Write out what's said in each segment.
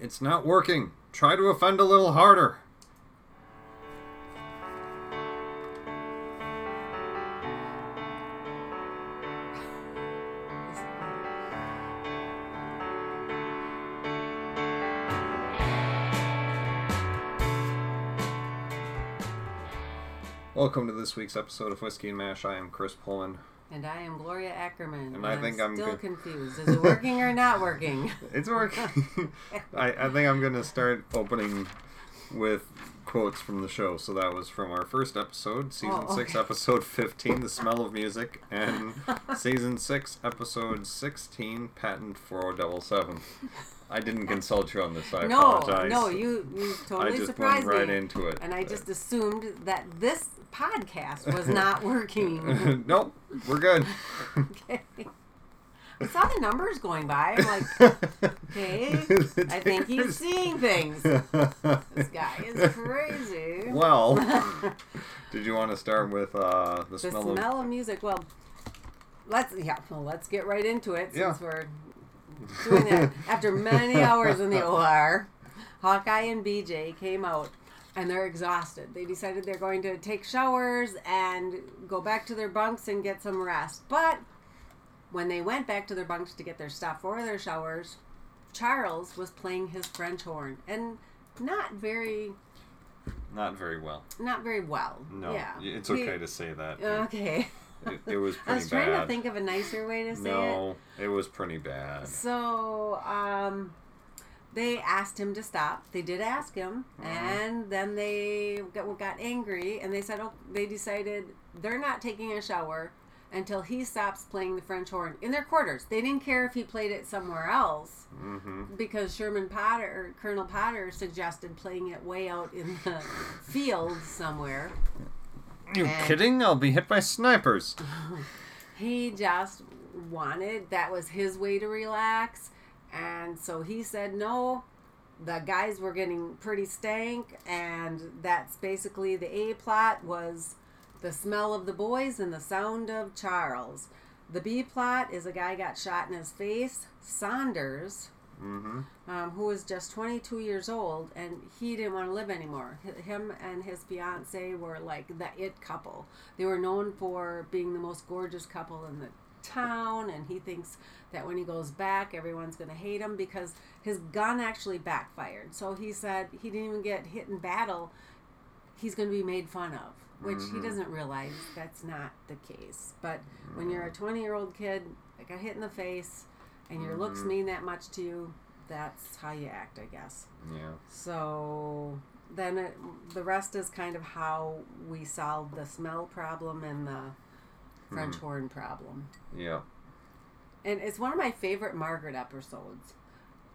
It's not working. Try to offend a little harder. Welcome to this week's episode of Whiskey and Mash. I am Chris Pullman. And I am Gloria Ackerman. And I think I'm still good. confused. Is it working or not working? It's working. I, I think I'm going to start opening with quotes from the show. So that was from our first episode, season Oh, 6, episode 15, The Smell of Music, and season 6, episode 16, Patent 4077. I didn't consult you on this. I no, apologize. no, you you totally I just surprised went right me. into it. and I just assumed that this podcast was not working. nope, we're good. okay. I saw the numbers going by. I'm like, okay, I think he's seeing things. This guy is crazy. well, did you want to start with uh, the, the smell, smell, of music. Well, let's yeah. Well, let's get right into it since Yeah. we're doing that. After many hours in the OR, Hawkeye and BJ came out and they're exhausted. They decided they're going to take showers and go back to their bunks and get some rest. But when they went back to their bunks to get their stuff for their showers, Charles was playing his French horn and not very? Not very well. not very well. No, yeah. it's He- okay to say that. Okay. It, it was I pretty was trying bad. to think of a nicer way to say it. no, it was pretty bad. So, um, they asked him to stop. They did ask him, Mm-hmm. and then they got, got angry and they said, oh, they decided they're not taking a shower until he stops playing the French horn in their quarters. They didn't care if he played it somewhere else hmm because Sherman Potter, Colonel Potter, suggested playing it way out in the field somewhere. You And- kidding? I'll be hit by snipers. he just wanted that was his way to relax and so he said no the guys were getting pretty stank and that's basically the a plot was the smell of the boys and the sound of charles the b plot is a guy got shot in his face saunders hmm um, who was just 22 years old and he didn't want to live anymore. Him and his fiance were like the it couple. They were known for being the most gorgeous couple in the town, and he thinks that when he goes back, everyone's going to hate him because his gun actually backfired. So he said he didn't even get hit in battle. He's going to be made fun of, which he doesn't realize that's not the case. But when you're a 20 year old kid that got hit in the face and your looks mm-hmm. mean that much to you, that's how you act, I guess. Yeah. So then it, the rest is kind of how we solved the smell problem and the French hmm. horn problem. Yeah. And it's one of my favorite Margaret episodes.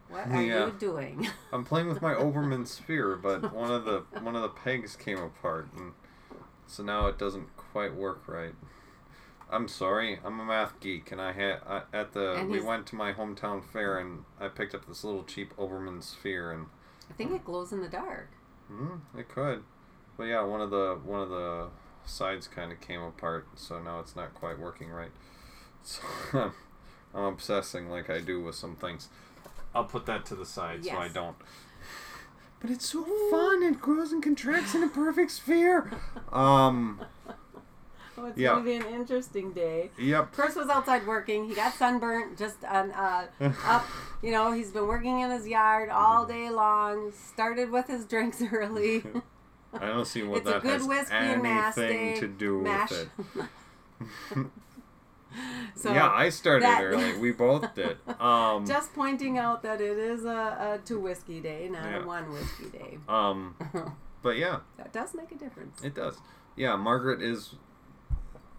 What are Yeah. you doing? I'm playing with my Hoberman sphere, but one of the one of the pegs came apart, and so now it doesn't quite work right. I'm sorry. I'm a math geek, and I had I, at the And we he's- went to my hometown fair, and I picked up this little cheap Hoberman sphere, and I think it glows in the dark. mm, it could, but yeah, one of the one of the sides kind of came apart, so now it's not quite working right. So I'm, I'm obsessing like I do with some things. I'll put that to the side so I don't. But it's so fun. It grows and contracts in a perfect sphere. Um. Oh, it's Yeah. going to be an interesting day. Yep. Chris was outside working. He got sunburnt just on uh, up. You know, he's been working in his yard all day long. Started with his drinks early. I don't see what it's a that good has whiskey anything to do mash. with it. so yeah, I started that- early. We both did. Um. just pointing out that it is a, a two whiskey day, not Yeah. a one whiskey day. um. But yeah, that does make a difference. it does. Yeah, Margaret is.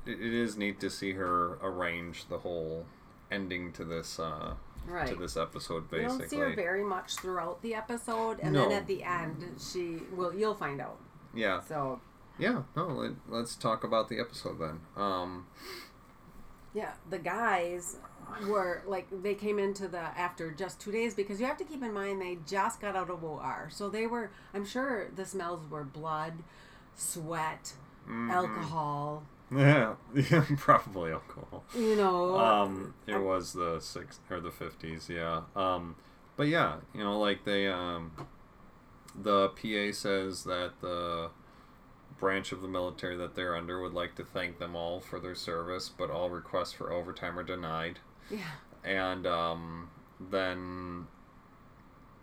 It is neat to see her arrange the whole ending to this uh, right. to this episode. Basically, You don't see her very much throughout the episode, and No. then at the end, she well, you'll find out. yeah, So yeah. No, let, let's talk about the episode then. Um. Yeah, the guys were like they came into the after just two days because you have to keep in mind they just got out of OR, so they were. I'm sure the smells were blood, sweat, mhm. alcohol. Yeah, yeah, probably alcohol. You know, Um, it was the six or the fifties, yeah. Um, but yeah, you know, like they um, the PA says that the branch of the military that they're under would like to thank them all for their service, but all requests for overtime are denied. Yeah. And um, then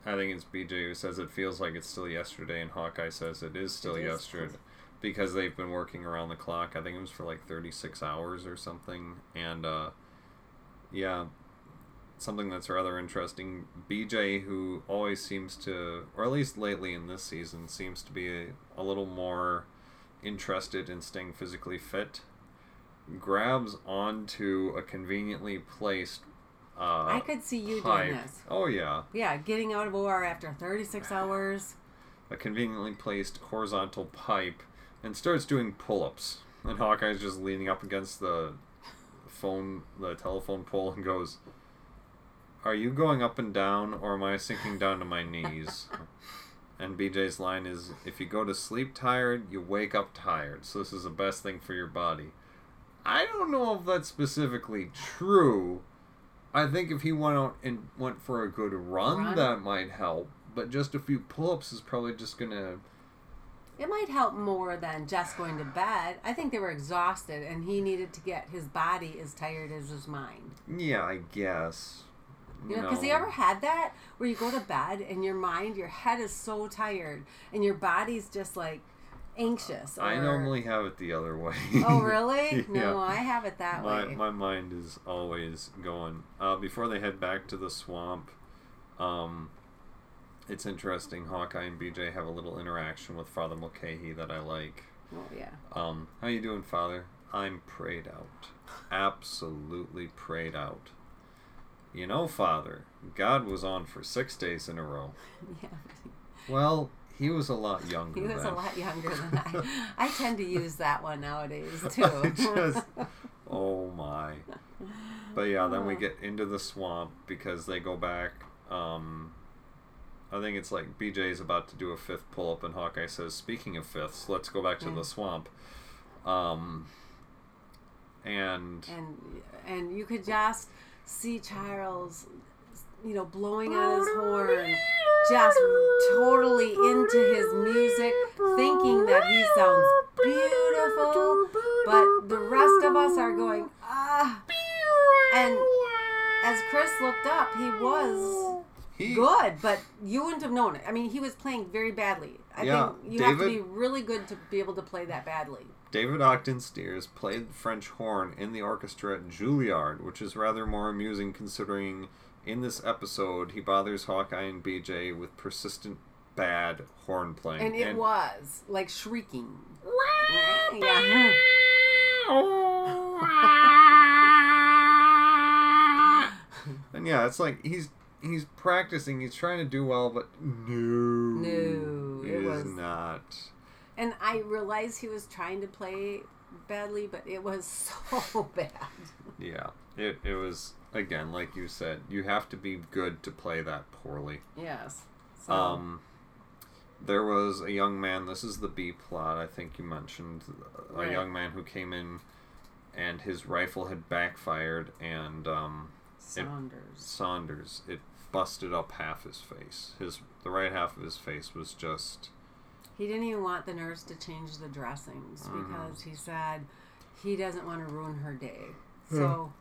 I think it's BJ who says it feels like it's still yesterday, and Hawkeye says it is still It is. Because they've been working around the clock. I think it was for like 36 hours or something. And uh, yeah, something that's rather interesting. BJ, who always seems to, or at least lately in this season, seems to be a, a little more interested in staying physically fit, grabs onto a conveniently placed. Uh, I could see you pipe. doing this. Oh yeah, Yeah, getting out of OR after 36 hours. a conveniently placed horizontal pipe, and starts doing pull-ups. And Hawkeye's just leaning up against the phone, the telephone pole, and goes, "Are you going up and down, or am I sinking down to my knees?" And BJ's line is, "If you go to sleep tired, you wake up tired. So this is the best thing for your body." I don't know if that's specifically true. I think if he went out and went for a good run, Run? that might help. But just a few pull-ups is probably just gonna. It might help more than just going to bed. I think they were exhausted and he needed to get his body as tired as his mind. Yeah, I guess. You know, because you ever had that where you go to bed and your mind, your head is so tired and your body's just like anxious. I normally have it the other way. Oh, really? Yeah. No, I have it that my, way. my mind is always going. Uh, before they head back to the swamp, um, it's interesting. Hawkeye and BJ have a little interaction with Father Mulcahy that I like. oh, yeah. Um, how you doing, Father? I'm prayed out. Absolutely prayed out. You know, Father, God was on for six days in a row. Yeah. Well, he was a lot younger. He was a lot younger than I. I tend to use that one nowadays, too. Just- oh my. But yeah, then we Oh. get into the swamp because they go back. Um, I think it's like BJ's about to do a fifth pull up, and Hawkeye says, "Speaking of fifths, let's go back to the swamp." Um, and and and you could just see Charles, you know, blowing on his horn, just totally into his music, thinking that he sounds beautiful, but the rest of us are going ah. And as Chris looked up, he was he, good, but you wouldn't have known it. I mean, he was playing very badly. I Yeah, think you have to be really good to be able to play that badly. David Ogden Stiers played French horn in the orchestra at Juilliard, which is rather more amusing considering in this episode he bothers Hawkeye and BJ with persistent bad horn playing. And it was like shrieking. Yeah. And yeah, it's like he's he's practicing, he's trying to do well, but no, No, it is was- not. And I realized he was trying to play badly, but it was so bad. Yeah, it it was again like you said, you have to be good to play that poorly. Yes. So, Um, there was a young man. This is the B plot. I think you mentioned a Right. young man who came in, and his rifle had backfired, and um, Saunders. Saunders it busted up half his face. His the right half of his face was just He didn't even want the nurse to change the dressings Mhm. because he said he doesn't want to ruin her day. So,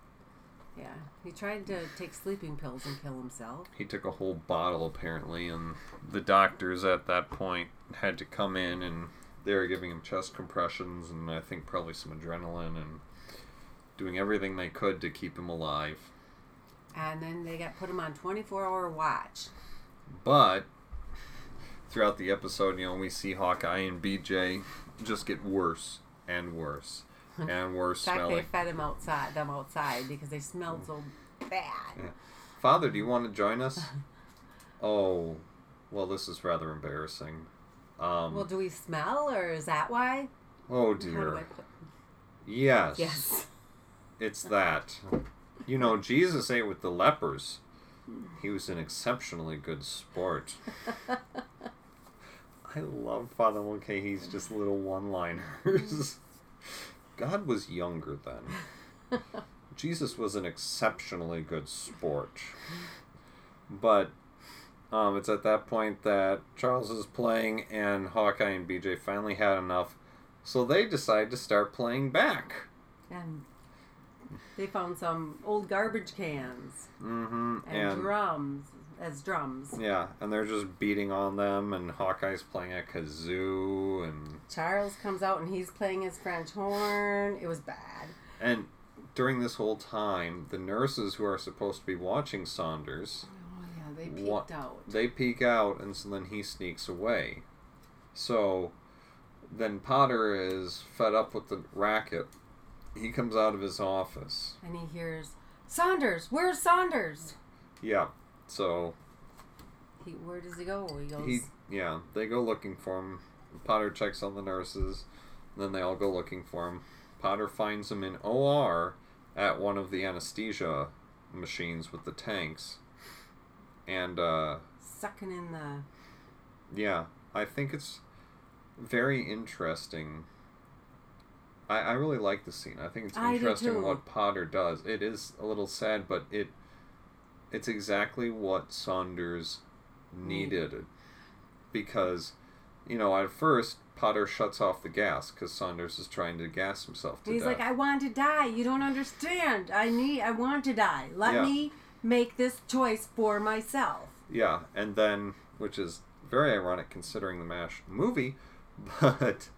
yeah, he tried to take sleeping pills and kill himself. he took a whole bottle apparently, and the doctors at that point had to come in and they were giving him chest compressions and I think probably some adrenaline and doing everything they could to keep him alive. And then they got put him on 24 hour watch. But throughout the episode, you know, we see Hawkeye and BJ just get worse and worse and worse In fact, they fed him outside, them outside because they smelled so bad. Yeah. Father, do you want to join us? oh, well, this is rather embarrassing. Um, Well, do we smell, or is that why? oh How do I dear. put? Yes, Yes. it's that. You know, Jesus ate with the lepers. He was an exceptionally good sport. I love Father Mulcahy's just little one-liners. God was younger then. Jesus was an exceptionally good sport. But Um, it's at that point that Charles is playing, and Hawkeye and BJ finally had enough, so they decide to start playing back. And they found some old garbage cans Mm-hmm. and, And, drums as drums. yeah, and they're just beating on them, and Hawkeye's playing a kazoo, and Charles comes out and he's playing his French horn. It was bad. and during this whole time, the nurses who are supposed to be watching Saunders Oh yeah, they peeked What- out. they peek out and so then he sneaks away so then potter is fed up with the racket he comes out of his office And he hears, Saunders, where's Saunders? yeah so He, where does he go? He goes, he yeah they go looking for him potter checks on the nurses then they all go looking for him potter finds him in or at one of the anesthesia machines with the tanks and uh sucking in the. Yeah, I think it's very interesting. I, I really like the scene. I think it's I interesting what Potter does. It is a little sad, but it it's exactly what Saunders mm. needed. Because, you know, at first Potter shuts off the gas because Saunders is trying to gas himself to He's death. like, I want to die. You don't understand. I need. I want to die. Let Yeah. me make this choice for myself. Yeah, and then, which is very ironic considering the MASH movie, but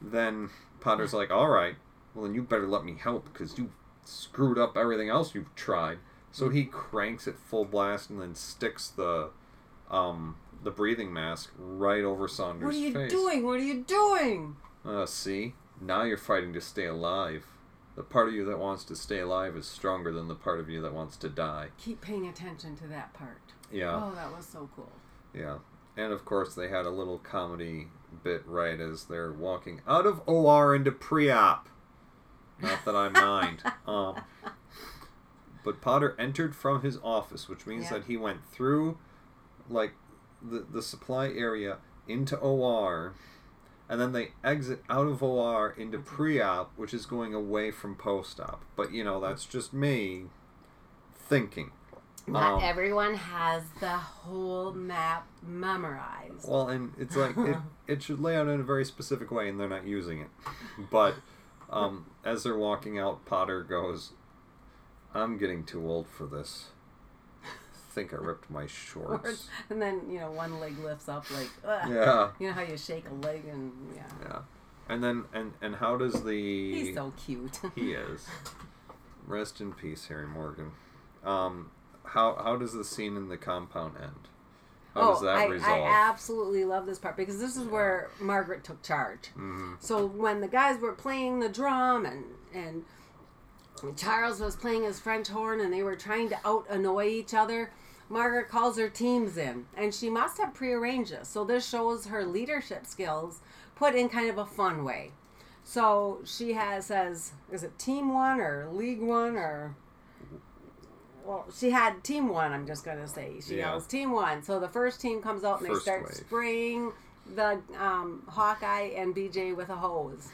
then Potter's like, all right, well, then you better let me help because you screwed up everything else you've tried. So he cranks it full blast and then sticks the um, the breathing mask right over Saunders' What are you face. doing? What are you doing? Uh, see? Now you're fighting to stay alive. The part of you that wants to stay alive is stronger than the part of you that wants to die. Keep paying attention to that part. Yeah. Oh, that was so cool. Yeah. And of course, they had a little comedy bit right as they're walking out of OR into pre op. Not that I mind. um, but Potter entered from his office, which means Yeah. that he went through, like, the, the supply area into OR, and then they exit out of OR into pre op, which is going away from post op. But, you know, that's just me thinking. Not everyone has the whole map memorized. Well, and it's like it, it should lay out in a very specific way, and they're not using it. But um, as they're walking out, Potter goes, "I'm getting too old for this. think I ripped my shorts." and then you know one leg lifts up like ugh. Yeah, you know how you shake a leg and yeah. yeah. And then and and how does the He's so cute. he is. Rest in peace, Harry Morgan. Um, how how does the scene in the compound end? How oh, does that I? I absolutely love this part because this is where Margaret took charge. Mhm. So when the guys were playing the drum and and Charles was playing his French horn and they were trying to out annoy each other, Margaret calls her teams in and she must have prearranged this. So this shows her leadership skills put in kind of a fun way. So she has says, is it team one or league one or well, she had team one. I'm just gonna say she Yeah. yells team one. So the first team comes out and First they start wave. spraying the um, Hawkeye and BJ with a hose,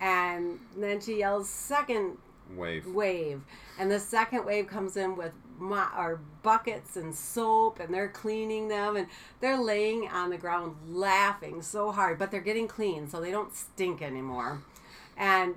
and then she yells second Wave. wave, and the second wave comes in with or buckets and soap, and they're cleaning them, and they're laying on the ground laughing so hard, but they're getting clean, so they don't stink anymore, and.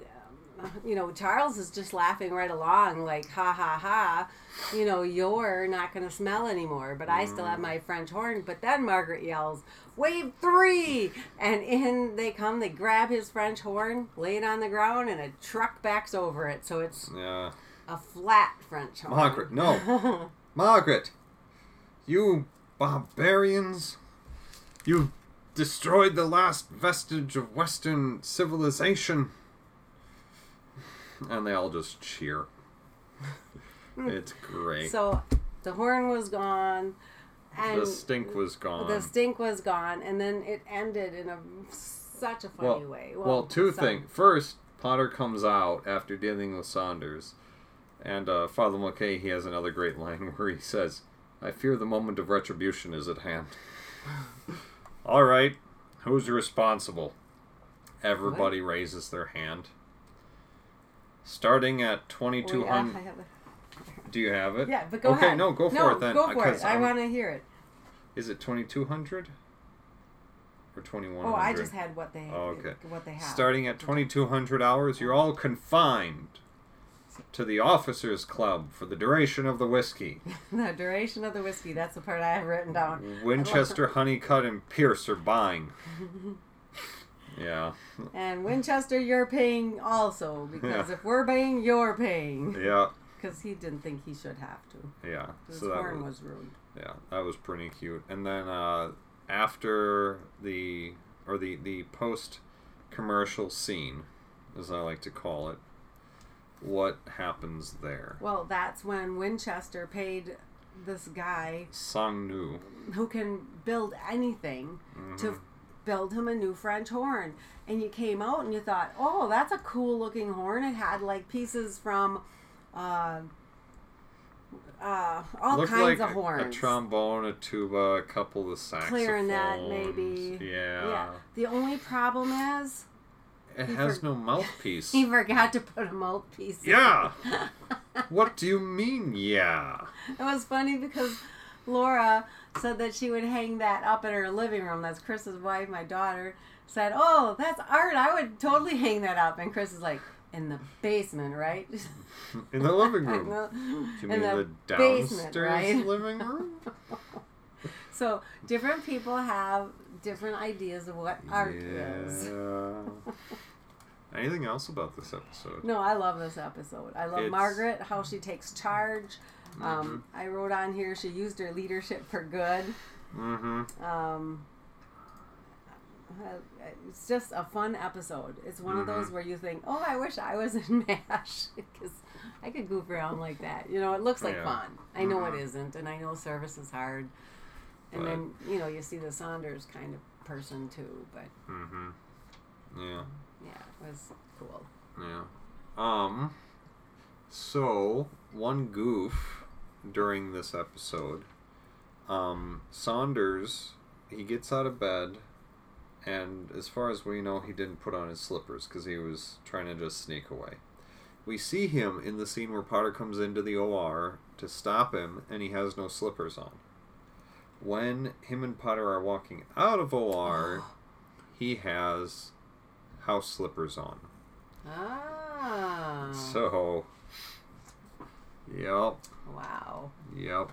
You know, Charles is just laughing right along, like, ha ha ha. You know, you're not going to smell anymore, but I still have mm. my French horn. But then Margaret yells, Wave three! And in they come, they grab his French horn, lay it on the ground, and a truck backs over it. So it's Yeah. a flat French horn. Margaret, no. Margaret, you barbarians, you destroyed the last vestige of Western civilization. And they all just cheer. it's great. so the horn was gone. And the stink was gone. The stink was gone, and then it ended in a such a funny well, way. well, two some- things. First, Potter comes out after dealing with Saunders, and uh, Father McKay, he has another great line where he says, I fear the moment of retribution is at hand. All right, who's responsible? Everybody raises their hand. Starting at Oh, 2200. yeah, I have a- Do you have it? yeah, but go okay, ahead. no, go for no, it then. Go for it. I want to hear it. Is it 2200 or 2100? Oh, I just had what they Oh, okay. what they have. Starting at 2200 hours, you're all confined to the officers' club for the duration of the whiskey. the duration of the whiskey. That's the part I have written down. Winchester, Hunnicutt, and Pierce are buying. Yeah, And Winchester, you're paying also because Yeah. if we're paying, you're paying. yeah, Because he didn't think he should have to. yeah. His So that horn was, was rude. yeah, that was pretty cute. And then uh, after the or the the post commercial scene, as I like to call it, what happens there? Well, that's when Winchester paid this guy Song Nu. who can build anything Mm-hmm. to build him a new French horn. And you came out and you thought, oh, that's a cool looking horn. It had like pieces from uh, uh, all Looked kinds like of a- horns. A, trombone, a tuba, a couple of saxophones. Clarinet, maybe. Yeah. Yeah. The only problem is It has for- no mouthpiece. he forgot to put a mouthpiece in. yeah. what do you mean, yeah? It was funny because Laura said that she would hang that up in her living room. That's Chris's wife, my daughter, said, Oh, that's art. I would totally hang that up. And Chris is like, In the basement, right? In the living In room. the- You in the, the basement, downstairs right? living room? so different people have different ideas of what art is. Yeah. Anything else about this episode? No, I love this episode. I love It's- Margaret, how she takes charge. Um, I wrote on here she used her leadership for good. Mm-hmm. Um, it's just a fun episode. It's one of those where you think, "Oh, I wish I was in Mash because I could goof around like that." You know, it looks like Yeah. fun. I know it isn't, and I know service is hard. And But- then you know you see the Saunders kind of person too, but Mm-hmm. Yeah. yeah, it was cool. Yeah. Um. So one goof during this episode, um, Saunders he gets out of bed, and as far as we know, he didn't put on his slippers because he was trying to just sneak away. We see him in the scene where Potter comes into the OR to stop him, and he has no slippers on. When him and Potter are walking out of OR, he has house slippers on. Ah, So, yep, wow. yep.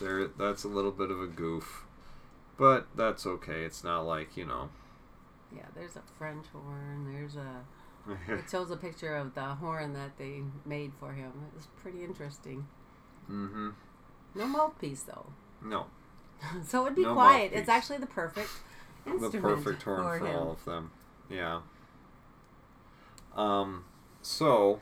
There, that's a little bit of a goof, but that's okay. It's not like you know. Yeah, there's a French horn. There's a. It shows a picture of the horn that they made for him. It was pretty interesting. mm-hmm. No mouthpiece though. No, so it would be No quiet. mouthpiece. It's actually the perfect the perfect horn for for all of them. Yeah. Um. So,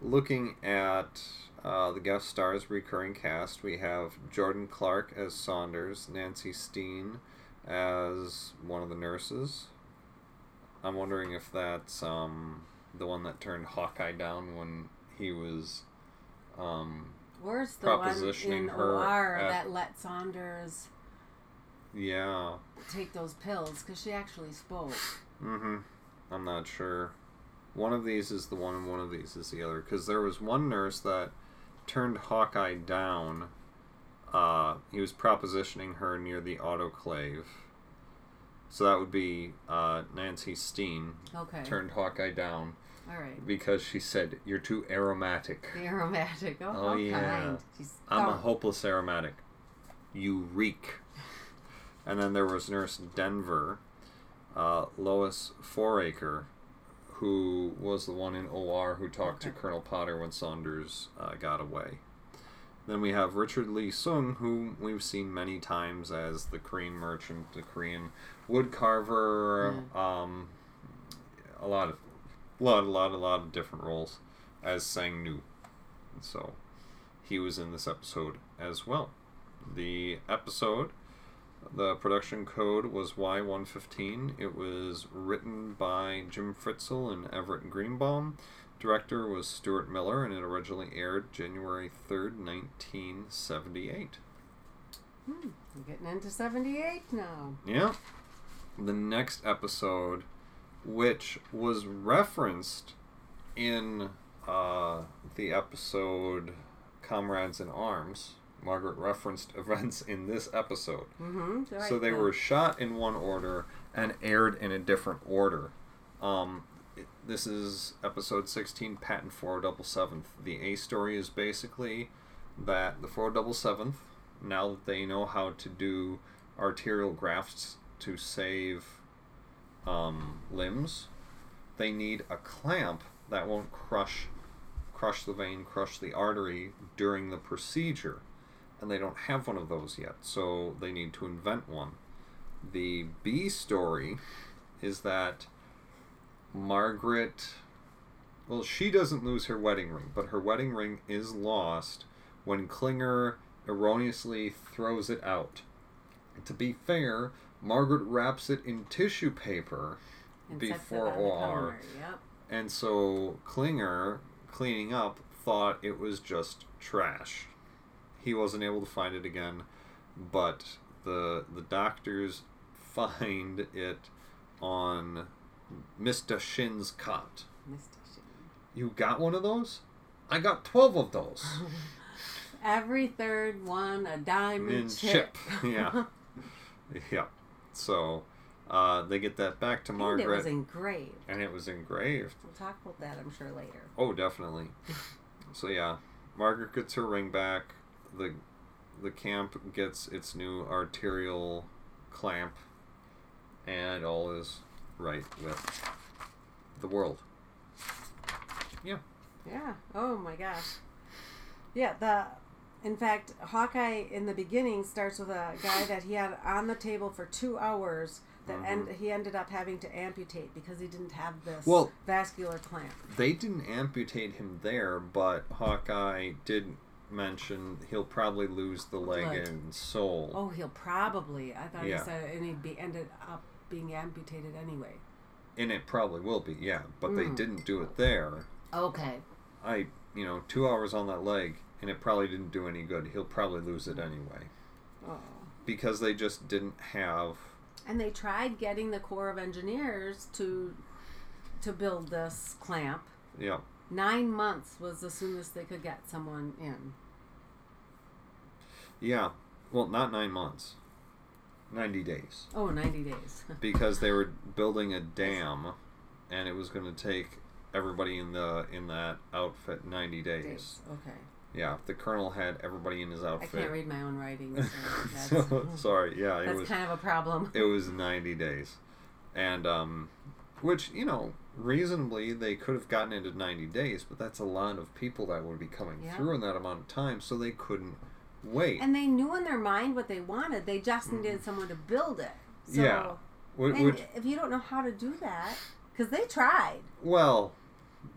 looking at uh, the guest stars recurring cast, we have Jordan Clarke as Saunders, Nancy Steen as one of the nurses. I'm wondering if that's um, the one that turned Hawkeye down when he was. Um, Where's the one in her OR at- that let Saunders yeah. take those pills? Because she actually spoke. Mm-hmm. I'm not sure. One of these is the one, and one of these is the other. Because there was one nurse that turned Hawkeye down. Uh, he was propositioning her near the autoclave. So that would be uh, Nancy Steen Okay. turned Hawkeye down All right. because she said, "You're too aromatic. The aromatic. Oh, Oh, yeah. kind. She's I'm a hopeless aromatic. You reek." And then there was Nurse Denver, uh, Lois Foraker, who was the one in OR who talked to Colonel Potter when Saunders uh, got away. Then we have Richard Lee Sung, who we've seen many times as the Korean merchant, the Korean wood carver, um, a lot of, lot, a lot, a lot of different roles as Sang Nu. So he was in this episode as well. The episode, the production code was Y115. It was written by Jim Fritzell and Everett Greenbaum. Director was Stuart Millar, and it originally aired January 3rd, 1978. Hmm, we're getting into 78 now. Yeah. The next episode, which was referenced in uh, the episode Comrades in Arms, Margaret referenced events in this episode. Mm-hmm. so they were shot in one order and aired in a different order. Um, this is episode 16, Patent 477. The A story is basically that the 477th, now that they know how to do arterial grafts to save um, limbs, they need a clamp that won't crush crush the vein, crush the artery during the procedure. And they don't have one of those yet, so they need to invent one. The B story is that Margaret well, she doesn't lose her wedding ring, but her wedding ring is lost when Klinger erroneously throws it out. To be fair, Margaret wraps it in tissue paper And before OR. Yep. And so Klinger, cleaning up, thought it was just trash. He wasn't able to find it again, but the the doctors find it on Mr. Shin's cot. Mr. Shin. You got one of those? I got 12 of those. Every third one a diamond chip. chip. Yeah. yeah. So uh, they get that back to and Margaret, it was engraved. and it was engraved. We'll talk about that, I'm sure, later. Oh, definitely. so yeah, Margaret gets her ring back. The the camp gets its new arterial clamp, and all is right with the world. Yeah. Yeah. Oh my gosh. Yeah. The, in fact, Hawkeye in the beginning starts with a guy that he had on the table for two hours. That mm-hmm. end, he ended up having to amputate because he didn't have this Well- vascular clamp. They didn't amputate him there, but Hawkeye did mention he'll probably lose the leg Leg. and soul. Oh, he'll probably. I thought Yeah. he said, and he'd be ended up being amputated anyway. And it probably will be, yeah. But they Mm. didn't do it there. Okay. I, you know, two hours on that leg, and it probably didn't do any good. He'll probably lose it anyway. Oh. Because they just didn't have. And they tried getting the Corps of Engineers to to build this clamp. Yeah. Nine months was the soonest they could get someone in. Yeah. Well, not nine months. 90 days. Oh, 90 days. Because they were building a dam, and it was going to take everybody in the in that outfit 90 days. days. Okay. Yeah, the colonel had everybody in his outfit. I can't read my own writing. So so, sorry, yeah, it that's was kind of a problem. it was 90 days. And um which, you know, reasonably they could have gotten into 90 days, but that's a lot of people that would be coming Yeah. through in that amount of time, so they couldn't wait. And they knew in their mind what they wanted. They just needed someone to build it. So. Yeah. And which, if you don't know how to do that, because they tried. well,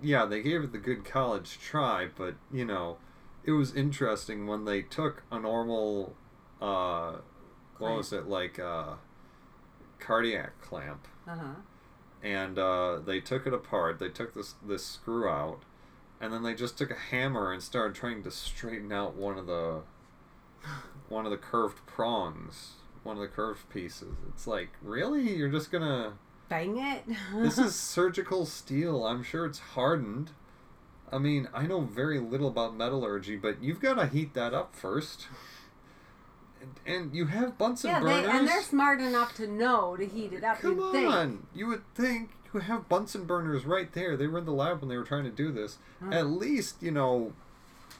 yeah, they gave it the good college try, but, you know, it was interesting when they took a normal uh what Clamp. was it like uh cardiac clamp Uh huh. And uh, they took it apart. They took this this screw out, and then they just took a hammer and started trying to straighten out one of the one of the curved prongs, one of the curved pieces. It's like, really? You're just gonna? Bang it. This is surgical steel. I'm sure it's hardened. I mean, I know very little about metallurgy, but you've got to heat that up first. And, you have Bunsen yeah, they, burners. and they're smart enough to know to heat it up. Come you'd think. on. You would think you have Bunsen burners right there. They were in the lab when they were trying to do this. Hmm. At least, you know,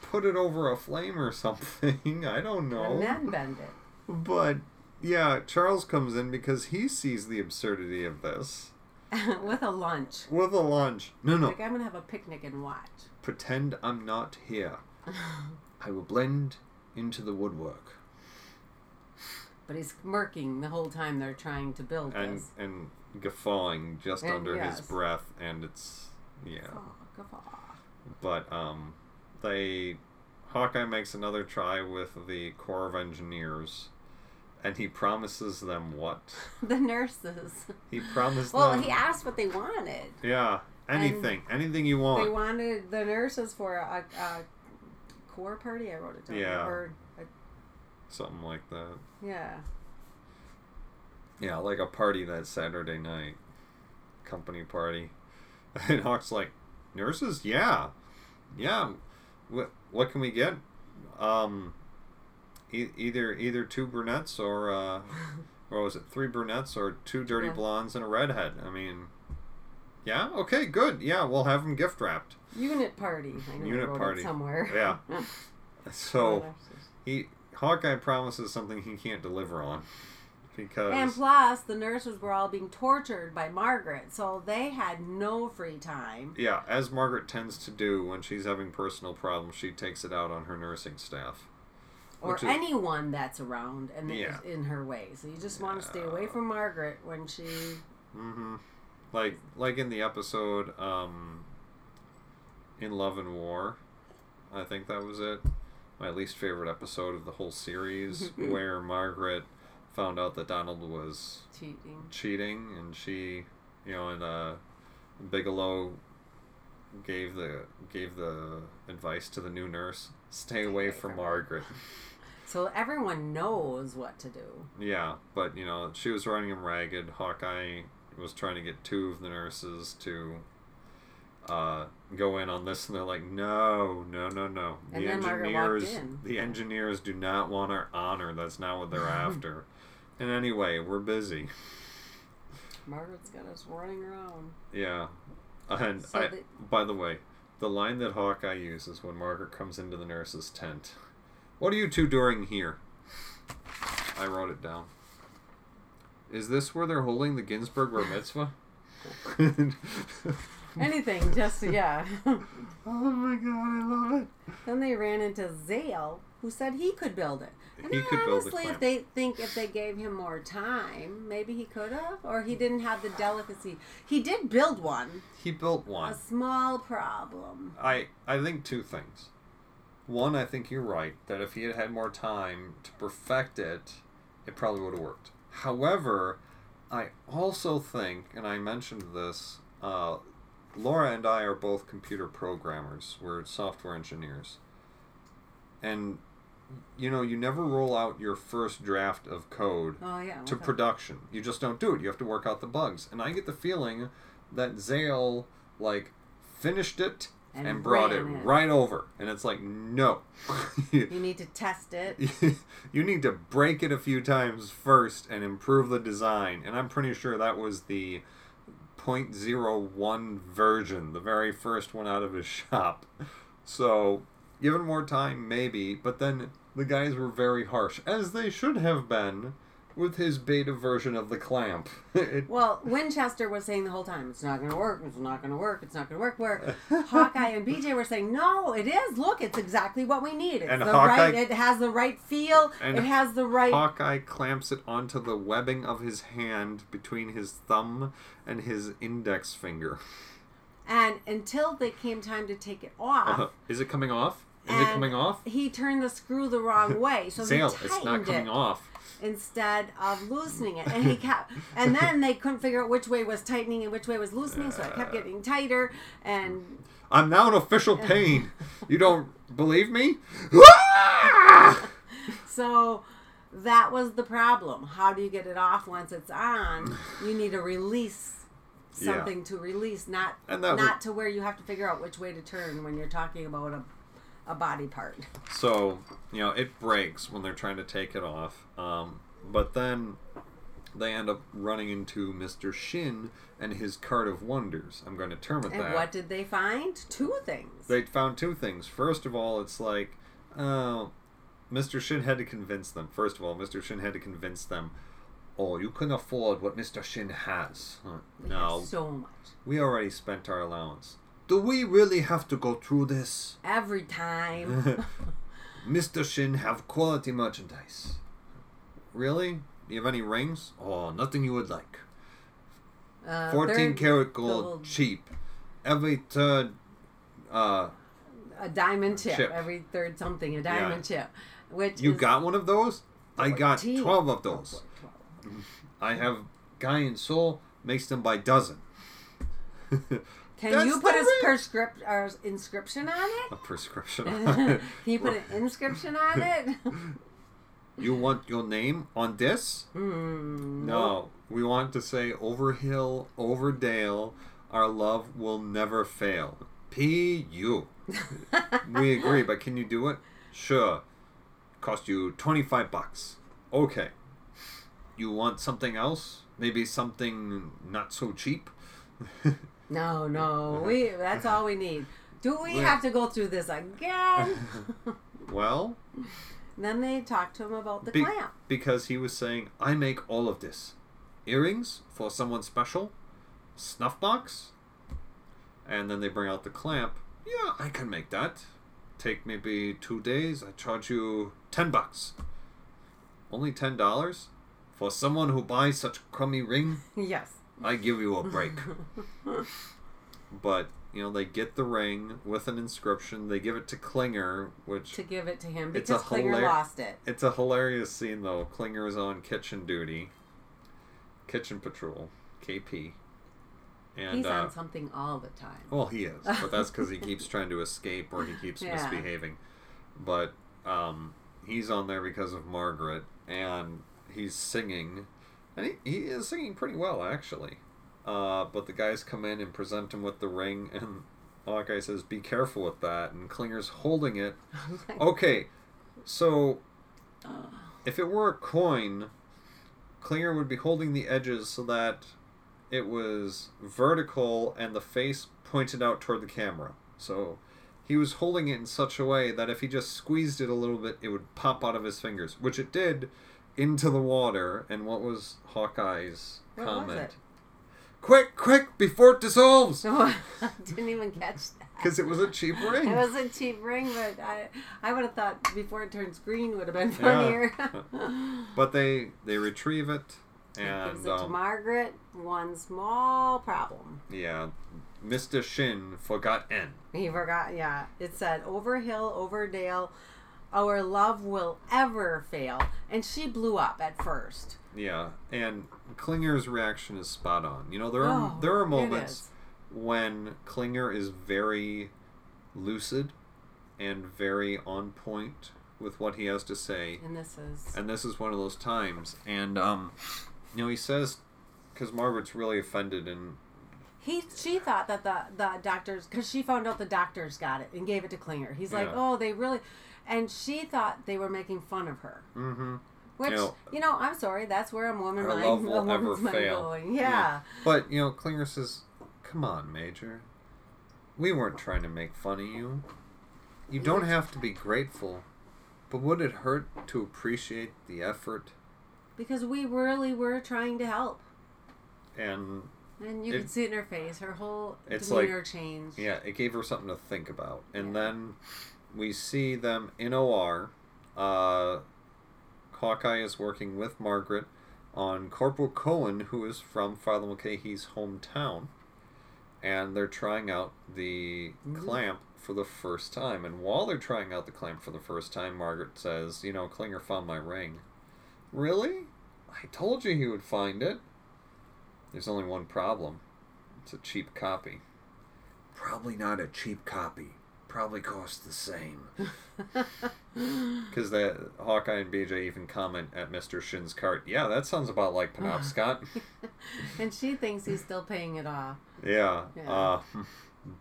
put it over a flame or something. I don't know. And then bend it. But yeah, Charles comes in because he sees the absurdity of this. with a lunch. With a lunch. No, no. Like I'm gonna have a picnic and watch. Pretend I'm not here. I will blend into the woodwork. But he's smirking the whole time they're trying to build And this. and guffawing just And under his breath and it's yeah. Oh, guffaw. but um, they Hawkeye makes another try with the Corps of Engineers, and he promises them what? The nurses. He promised Well, he asked what they wanted. yeah, anything, anything you want. They wanted the nurses for a, a Corps party. I wrote it down. Yeah. Or a, Something like that. yeah. Yeah, like a party that Saturday night, company party, and Hawk's like, nurses, yeah, yeah. What what can we get? Um, e- either either two brunettes or uh, or was it three brunettes or two dirty Yeah. blondes and a redhead? I mean, yeah, okay, good. Yeah, we'll have them gift wrapped. Unit party. I know Unit party. Somewhere. Yeah. So he Hawkeye promises something he can't deliver on because And plus, the nurses were all being tortured by Margaret, so they had no free time. yeah, as Margaret tends to do when she's having personal problems, she takes it out on her nursing staff. Or is- anyone that's around and is Yeah. in her way. So you just want to stay away from Margaret when she. Mm-hmm. Like like in the episode um, in Love and War, I think that was it. My least favorite episode of the whole series, where Margaret found out that Donald was Cheating. cheating, and she, you know, and uh, Bigelow gave the gave the advice to the new nurse: stay away from Margaret. So everyone knows what to do. Yeah, but you know, she was running him ragged. Hawkeye was trying to get two of the nurses to uh, go in on this, and they're like, "No, no, no, no. And the then Margaret walked engineers, in. the engineers do not want our honor. That's not what they're after." And anyway, we're busy. Margaret's got us running around. Yeah, and So I, they- by the way, the line that Hawkeye uses when Margaret comes into the nurse's tent. What are you two doing here? I wrote it down. Is this where they're holding the Ginsburg Bar Mitzvah? Anything, just yeah. oh my god, I love it. then they ran into Zale, who said he could build it. And He I could build the honestly, clamp. if they think if they gave him more time, maybe he could have, or he didn't have the delicacy. He did build one. He built one. A small problem. I I think two things. One, I think you're right that if he had had more time to perfect it, it probably would have worked. However, I also think, and I mentioned this, uh, Laura and I are both computer programmers. We're software engineers, and you know, you never roll out your first draft of code Oh yeah. to production. You just don't do it. You have to work out the bugs. And I get the feeling that Zale like finished it and, And brought it. right over. And it's like, no. You need to test it. you need to break it a few times first and improve the design. And I'm pretty sure that was the 0.01 version, the very first one out of his shop. So, given more time, maybe, but then the guys were very harsh, as they should have been, with his beta version of the clamp. It- Well, Winchester was saying the whole time, it's not going to work, it's not going to work, it's not going to work. Where Hawkeye and BJ were saying, no, it is. Look, it's exactly what we need. It's And the Hawkeye- right, it has the right feel, And it has the right. Hawkeye clamps it onto the webbing of his hand between his thumb and his index finger. and until they came time to take it off, Uh, is it coming off? Is it coming off? he turned the screw the wrong way. So Zale, he it's not coming it off. Instead of loosening it. And he kept, and then they couldn't figure out which way was tightening and which way was loosening. So it kept uh. getting tighter. And I'm now in official pain. you don't believe me? So that was the problem. How do you get it off once it's on? You need to release Yeah. something to release, not not to where you have to figure out which way to turn when you're talking about a, a body part. So, you know, it breaks when they're trying to take it off. Um, but then they end up running into Mr. Shin and his cart of wonders. I'm going to term it And that. what did they find? Two things. They found two things. First of all, it's like, oh, Mr. Shin had to convince them. First of all, Mr. Shin had to convince them, oh, you can afford what Mr. Shin has. Huh, No, so much. we already spent our allowance. Do we really have to go through this? Every time. Mr. Shin have quality merchandise. Really? Do you have any rings? Oh, nothing you would like. Uh, 14 karat gold, gold. cheap. Every third, uh, a diamond chip. Chip. Every third something, a diamond chip. Which you got one of those? I got 12 of those. Oh, boy, 12. I have Guy and Soul makes them by dozen. Can That's you put a ring. prescript or inscription on it? A it? prescription. Can you put an inscription on it? you want your name on this? Hmm. No. We want to say over hill, over dale, our love will never fail. P U. we agree, but can you do it? Sure. Cost you 25 bucks. Okay. You want something else? Maybe something not so cheap? No, no, we. That's all we need. Do we have to go through this again? well, then they talked to him about the Be- clamp. because he was saying, I make all of this. Earrings for someone special, snuff box, and then they bring out the clamp. Yeah, I can make that. Take maybe two days. I charge you ten bucks. Only ten dollars? For someone who buys such crummy ring, Yes. I give you a break. but, you know, they get the ring with an inscription. They give it to Klinger, which To give it to him It's because a Klinger hilar- lost it. it's a hilarious scene though. Klinger is on kitchen duty, kitchen patrol, KP, and He's uh, on something all the time. well, he is, but that's because he keeps trying to escape or he keeps Yeah. misbehaving. But um, he's on there because of Margaret, and he's singing, and he, he is singing pretty well actually. Uh, but the guys come in and present him with the ring, and Hawkeye says, "Be careful with that," and Klinger's holding it. Okay, so if it were a coin, Klinger would be holding the edges so that it was vertical and the face pointed out toward the camera. So he was holding it in such a way that if he just squeezed it a little bit, it would pop out of his fingers, which it did into the water. And what was Hawkeye's What was comment? it? Quick, quick, before it dissolves! I didn't even catch that. Because it was a cheap ring. It was a cheap ring, but I I would have thought before it turns green would have been Yeah. funnier. But they they retrieve it, It gives and it to um, Margaret. One small problem. yeah, Mr. Shin forgot N. He forgot. Yeah, it said over hill, over dale, our love will ever fail, and she blew up at first. Yeah, and Klinger's reaction is spot on. You know, there are Oh, there are moments when Klinger is very lucid and very on point with what he has to say, and this is and this is one of those times. And um, you know, he says because Margaret's really offended, and he. She thought that the the doctors, because she found out the doctors got it and gave it to Klinger. He's like, oh, they really, and she thought they were making fun of her. mm-hmm. Which You you know, know, I'm sorry, that's where a woman mind, love will ever fail. going. Yeah. But you know, Klinger says, "Come on, Major. We weren't trying to make fun of you. You don't have to be grateful, but would it hurt to appreciate the effort?" because we really were trying to help, And and you It- could see it in her face. Her whole It's like- demeanor changed. yeah, it gave her something to think about. And Yeah. then we see them in OR. Uh, Hawkeye is working with Margaret on Corporal Cohen, who is from Father Mulcahy's hometown, and they're trying out the Mhm. clamp for the first time. And while they're trying out the clamp for the first time, Margaret says, "You know, Klinger found my ring." Really? I told you he would find it. There's only one problem. It's a cheap copy. Probably not a cheap copy. Probably costs the same. Because the Hawkeye and BJ even comment at Mr. Shin's cart. Yeah, that sounds about like Penobscot. and she thinks he's still paying it off. yeah. Yeah. Uh,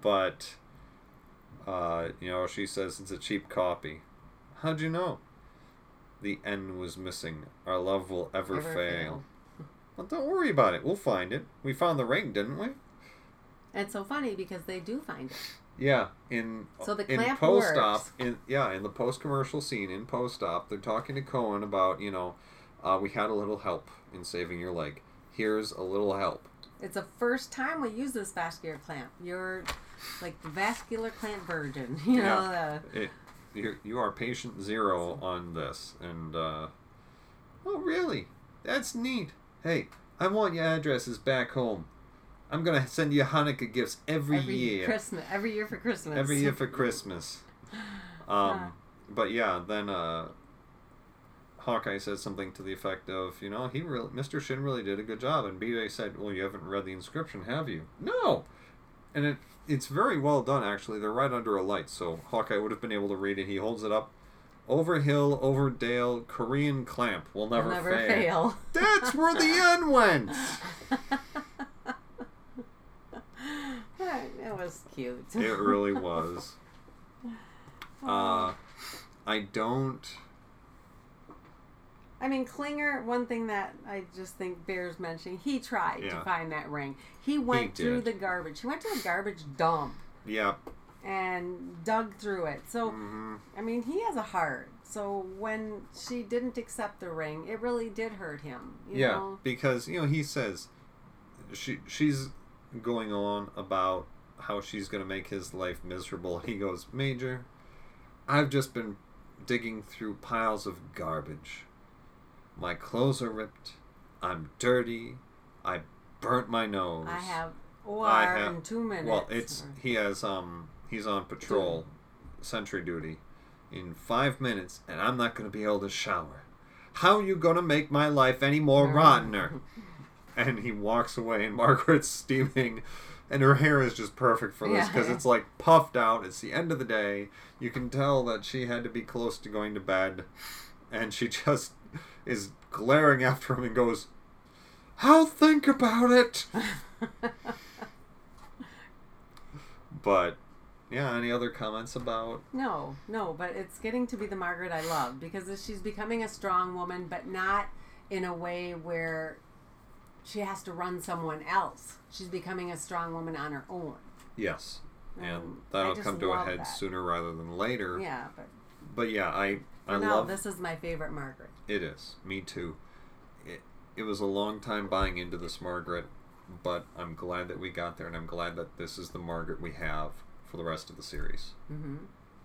but, uh, you know, she says it's a cheap copy. How'd you know? The N was missing. Our love will ever, Ever fail. fail. Well, don't worry about it. We'll find it. We found the ring, didn't we? It's so funny because they do find it. Yeah, in So the in post op in yeah in the post commercial scene in post op they're talking to Cohen about you know uh, we had a little help in saving your leg. Here's a little help. It's the first time we use this vascular clamp. You're like the vascular clamp virgin. You know, the, It you you are patient zero on this and uh, oh really that's neat. Hey, I want your addresses back home. I'm gonna send you Hanukkah gifts every, every year. Christmas, every year for Christmas. every year for Christmas. Um, but yeah, then uh, Hawkeye says something to the effect of, you know, he really, Mr. Shin really did a good job, and BJ said, well, you haven't read the inscription, have you? No, and it it's very well done actually. They're right under a light, so Hawkeye would have been able to read it. He holds it up. Over hill, over dale, Korean clamp will never, Will never fail. fail. That's where the end went. it was cute. It really was. Uh, I don't I mean, Klinger. One thing that I just think bears mentioning, he tried to find that ring. He went through the garbage. He went to the garbage dump Yeah. and dug through it. So, hmm I mean, he has a heart. So when she didn't accept the ring, it really did hurt him. You yeah, know? because you know he says she she's going on about how she's going to make his life miserable. He goes, "Major, I've just been digging through piles of garbage. My clothes are ripped. I'm dirty. I burnt my nose. I have OR I have- in two minutes. Well, it's or- he has um he's on patrol, sentry duty, in five minutes, and I'm not going to be able to shower. How you going to make my life any more rottener? and he walks away, and Margaret's steaming, and her hair is just perfect for this because Yeah. it's like puffed out. It's the end of the day. You can tell that she had to be close to going to bed, and she just is glaring after him and goes, "I'll think about it." But yeah, any other comments about? No, no, but it's getting to be the Margaret I love because she's becoming a strong woman, but not in a way where she has to run someone else. She's becoming a strong woman on her own. Yes, and Um, that'll come to a head that. sooner rather than later. Yeah, but But yeah, I I no, love this is my favorite Margaret. it. Is me too. It it was a long time buying into this Margaret, but I'm glad that we got there, and I'm glad that this is the Margaret we have for the rest of the series. hmm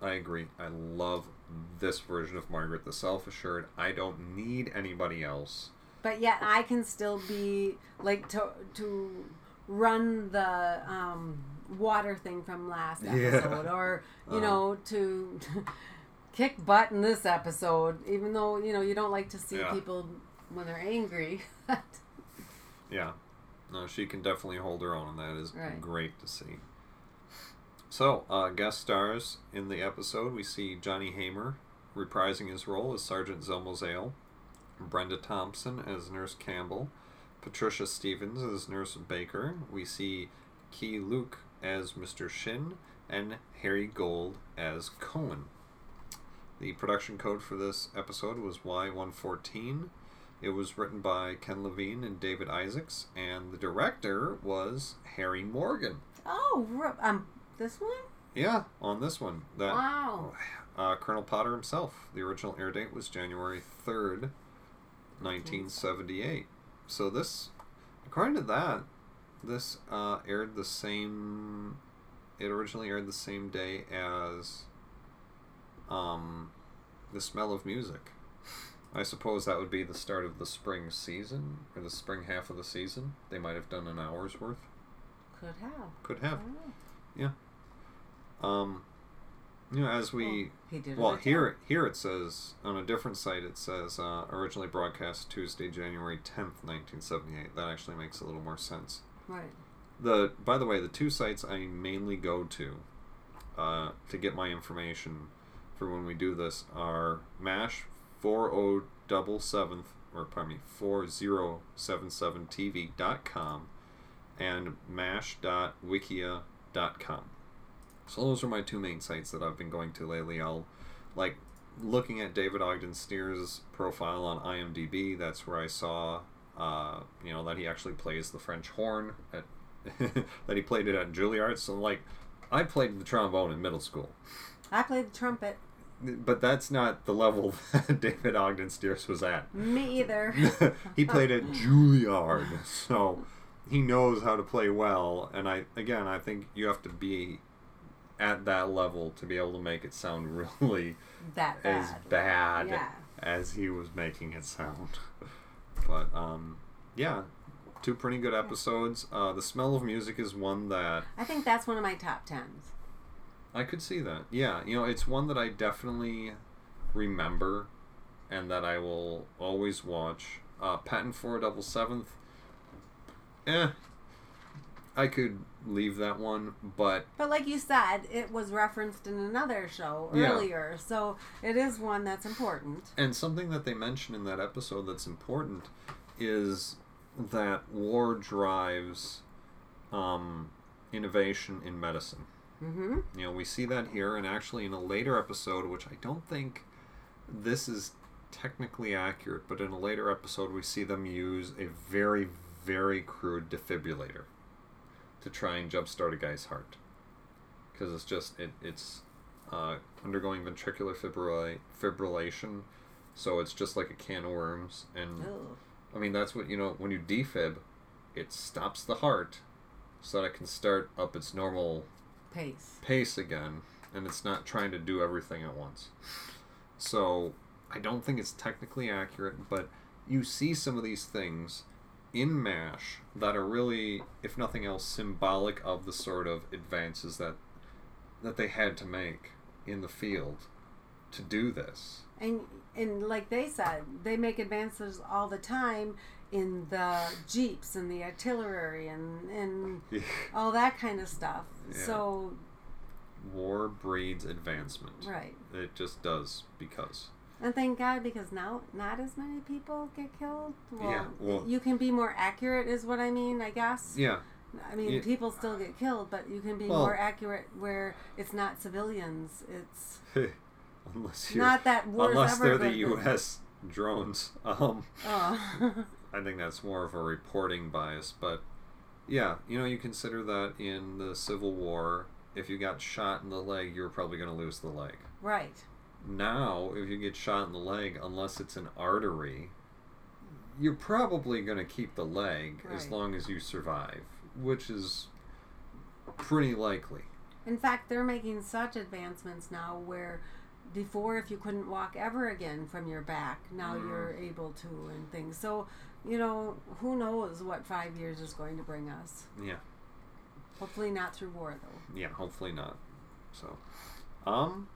I agree. I love this version of Margaret, the self assured. I don't need anybody else. But yet I can still be like to to run the um, water thing from last Yeah. episode, or you Uh-huh. know to kick butt in this episode, even though you know you don't like to see Yeah. people when they're angry. Yeah. No, she can definitely hold her own, and that is Right. great to see. So, uh, guest stars in the episode, we see Johnny Haymer reprising his role as Sergeant Zelmo Zale, Brenda Thompson as Nurse Campbell, Patricia Stevens as Nurse Baker. We see Key Luke as Mr. Shin, and Harry Gold as Cohen. The production code for this episode was Y114. It was written by Ken Levine and David Isaacs, and the director was Harry Morgan. oh, um, this one? Yeah, on this one, that Wow. uh, Colonel Potter himself. The original air date was January third, nineteen seventy-eight. So this, according to that, this uh, aired the same. It originally aired the same day as. Um, the smell of music. I suppose that would be the start of the spring season or the spring half of the season. They might have done an hour's worth. Could have. Could have. Oh. Um, you know, as we Well, he did. well here here it says on a different site it says uh, originally broadcast Tuesday, January tenth, nineteen seventy eight. That actually makes a little more sense. Right. The by the way, the two sites I mainly go to uh, to get my information for when we do this are Mash four o double seventh or pardon me four zero seven seven TV dot com and mash dot wikia dot com. So those are my two main sites that I've been going to lately. I'll like looking at David Ogden Stiers' profile on IMDb. That's where I saw, uh, you know, that he actually plays the French horn at that he played it at Juilliard. So like, I played the trombone in middle school, I played the trumpet. but that's not the level that David Ogden Stiers was at. Me either. he played at Juilliard, so he knows how to play well. And I again, I think you have to be at that level to be able to make it sound really that as bad. bad Yeah. as he was making it sound. But um, yeah, two pretty good episodes. Uh, the smell of music is one that I think that's one of my top tens. I could see that. Yeah, you know, it's one that I definitely remember and that I will always watch. Uh, Patent for a Double Seventh. Eh. I could leave that one, but But like you said, it was referenced in another show Yeah. earlier, so it is one that's important. and something that they mention in that episode that's important is that war drives um, innovation in medicine. Mm-hmm. You know, we see that here, and actually in a later episode, which I don't think this is technically accurate, but in a later episode, we see them use a very, very crude defibrillator to try and jumpstart a guy's heart. Because it's just, it, it's uh, undergoing ventricular fibrilla- fibrillation, so it's just like a can of worms. And Ew. I mean, that's what, you know, when you defib, it stops the heart so that it can start up its normal Pace. pace again, and it's not trying to do everything at once. So I don't think it's technically accurate, but you see some of these things in MASH that are really, if nothing else, symbolic of the sort of advances that that they had to make in the field to do this. And and like they said, they make advances all the time in the jeeps and the artillery and and all that kind of stuff. Yeah. So War breeds advancement. right. It just does because. And thank God because now not as many people get killed. Well, Yeah, well- you can be more accurate, is what I mean. I guess. Yeah, I mean, Yeah. people still get killed, but you can be Well- more accurate where it's not civilians. It's unless you're not that unless ever they're the U.S. drones. Um, Oh. I think that's more of a reporting bias, but yeah, you know, you consider that in the Civil War, if you got shot in the leg, you were probably going to lose the leg. right. Now, if you get shot in the leg, unless it's an artery, you're probably going to keep the leg as long as you survive, which is pretty likely. In fact, they're making such advancements now where before, if you couldn't walk ever again from your back, now Mm. you're able to and things. So, you know, who knows what five years is going to bring us? Yeah. Hopefully, not through war, though. Yeah, hopefully not. So, um,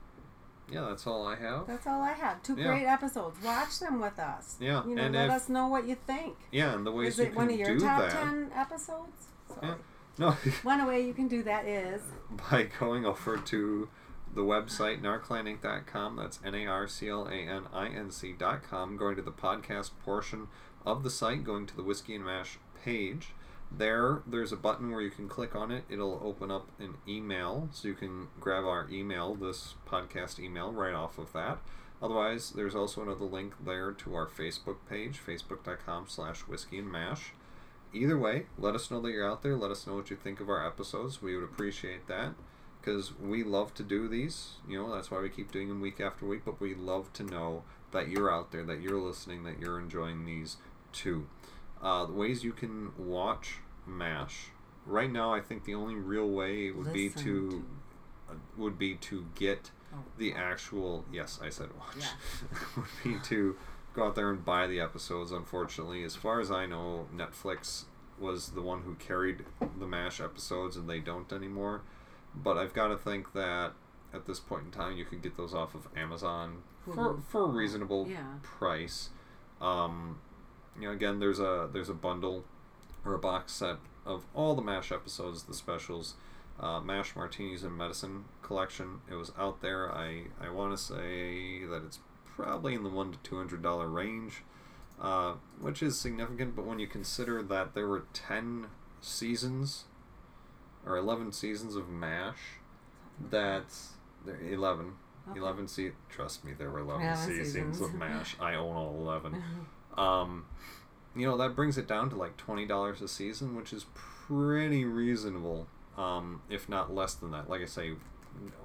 yeah, that's all I have. That's all I have. Two Yeah. great episodes. Watch them with us. Yeah, You know, and let if- us know what you think. Yeah, and the ways Is you it can one of your top that. ten episodes? Sorry. Yeah. No, One way you can do that is by going over to the website narclaninc.com. That's N A R C L A N I N C.com. Going to the podcast portion of the site, going to the Whiskey and Mash page. There, there's a button where you can click on it. It'll open up an email, so you can grab our email, this podcast email, right off of that. Otherwise, there's also another link there to our Facebook page, facebook.com slash whiskey and mash. Either way, let us know that you're out there. Let us know what you think of our episodes. We would appreciate that because we love to do these. You know, that's why we keep doing them week after week. But we love to know that you're out there, that you're listening, that you're enjoying these too. Uh, the ways you can watch MASH. Right now, I think the only real way would be Listen to, uh, would be to get Oh. the actual. Yes, I said watch. Yeah. would be to go out there and buy the episodes. Unfortunately, as far as I know, Netflix was the one who carried the MASH episodes, and they don't anymore. But I've got to think that at this point in time, you can get those off of Amazon for for a reasonable Yeah. price. Um, you know, again, there's a there's a bundle or a box set of all the MASH episodes, the specials. Uh, MASH Martinis and Medicine collection. It was out there. I, I want to say that it's probably in the one to two hundred dollar range, uh, which is significant. But when you consider that there were ten seasons or eleven seasons of MASH, that's there- eleven. Okay. 11 se- trust me there were 11 11 seasons, seasons. of mash i own all 11 um, you know that brings it down to like $20 a season which is pretty reasonable um, if not less than that like i say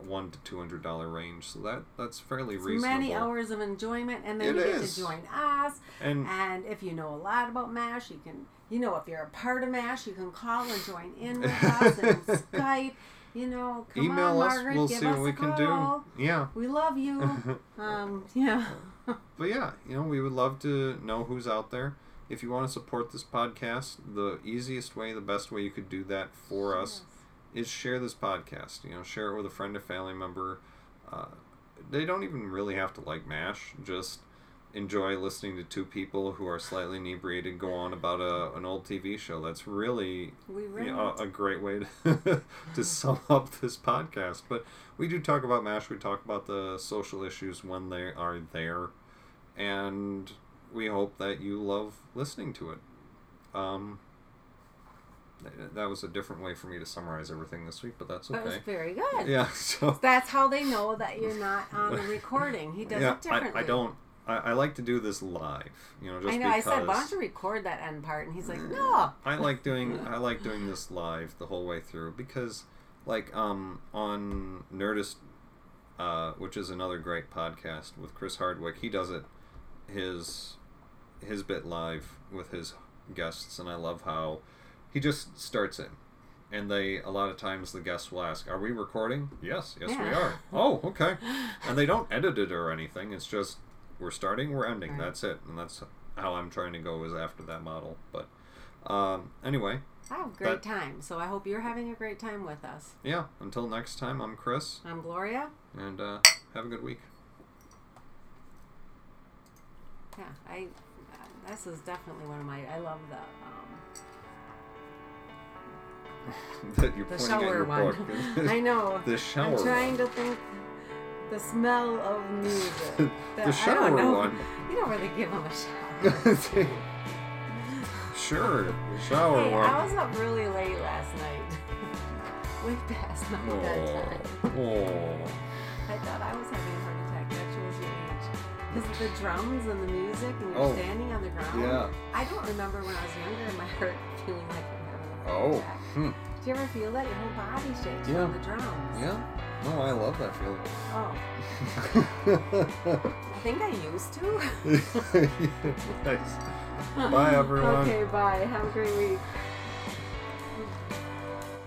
one to two hundred dollar range so that that's fairly It's reasonable many hours of enjoyment, and then It you get to join us. and And if you know a lot about MASH, you can, you know, if you're a part of MASH, you can call and join in with us and Skype. You know, come email on, us Margaret, we'll give see us what we a can call. do yeah We love you. um, yeah. But yeah, you know, we would love to know who's out there. If you want to support this podcast, the easiest way, the best way you could do that for us is share this podcast. You know, share it with a friend or family member. Uh, they don't even really have to like MASH. Just enjoy listening to two people who are slightly inebriated go on about a, an old TV show. That's really We you know, a great way to, to sum up this podcast. But we do talk about MASH. We talk about the social issues when they are there. And we hope that you love listening to it. Um, that was a different way for me to summarize everything this week, but that's okay. That was very good. Yeah, so That's how they know that you're not on the recording. He does yeah, it differently. I, I don't I, I like to do this live. You know, just I know. because I said, why don't you record that end part? And he's like, no. I like doing I like doing this live the whole way through because like um on Nerdist uh, which is another great podcast with Chris Hardwick, he does it his his bit live with his guests and I love how he just starts it. And they a lot of times the guests will ask, "Are we recording?" "Yes, yes we are." "Oh, okay." And they don't edit it or anything. It's just we're starting, we're ending. Right. That's it. And that's how I'm trying to go is after that model. But um, anyway, I have a great That- time. So I hope you're having a great time with us. yeah. Until next time, I'm Chris, I'm Gloria. and uh, have a good week. Yeah, I. This is definitely one of my. I love the. Um, that you're the pointing at shower your one. book. I know. the shower I'm trying one. to think. The smell of music. the I shower one. You don't really give them a shower. sure, the shower hey, one. I was up really late last night. Way past my bedtime. Oh, oh. I thought I was having a heart attack. That shows your age. Because the drums and the music, and you're Oh, standing on the ground. yeah. I don't remember when I was younger and my heart feeling like I'm having a heart Oh, attack. hmm. Do you ever feel that? Your whole body shakes Yeah. from the drums. Yeah. No, I love that feeling. Oh, I think I used to. nice. Bye, everyone. Okay, bye. Have a great week.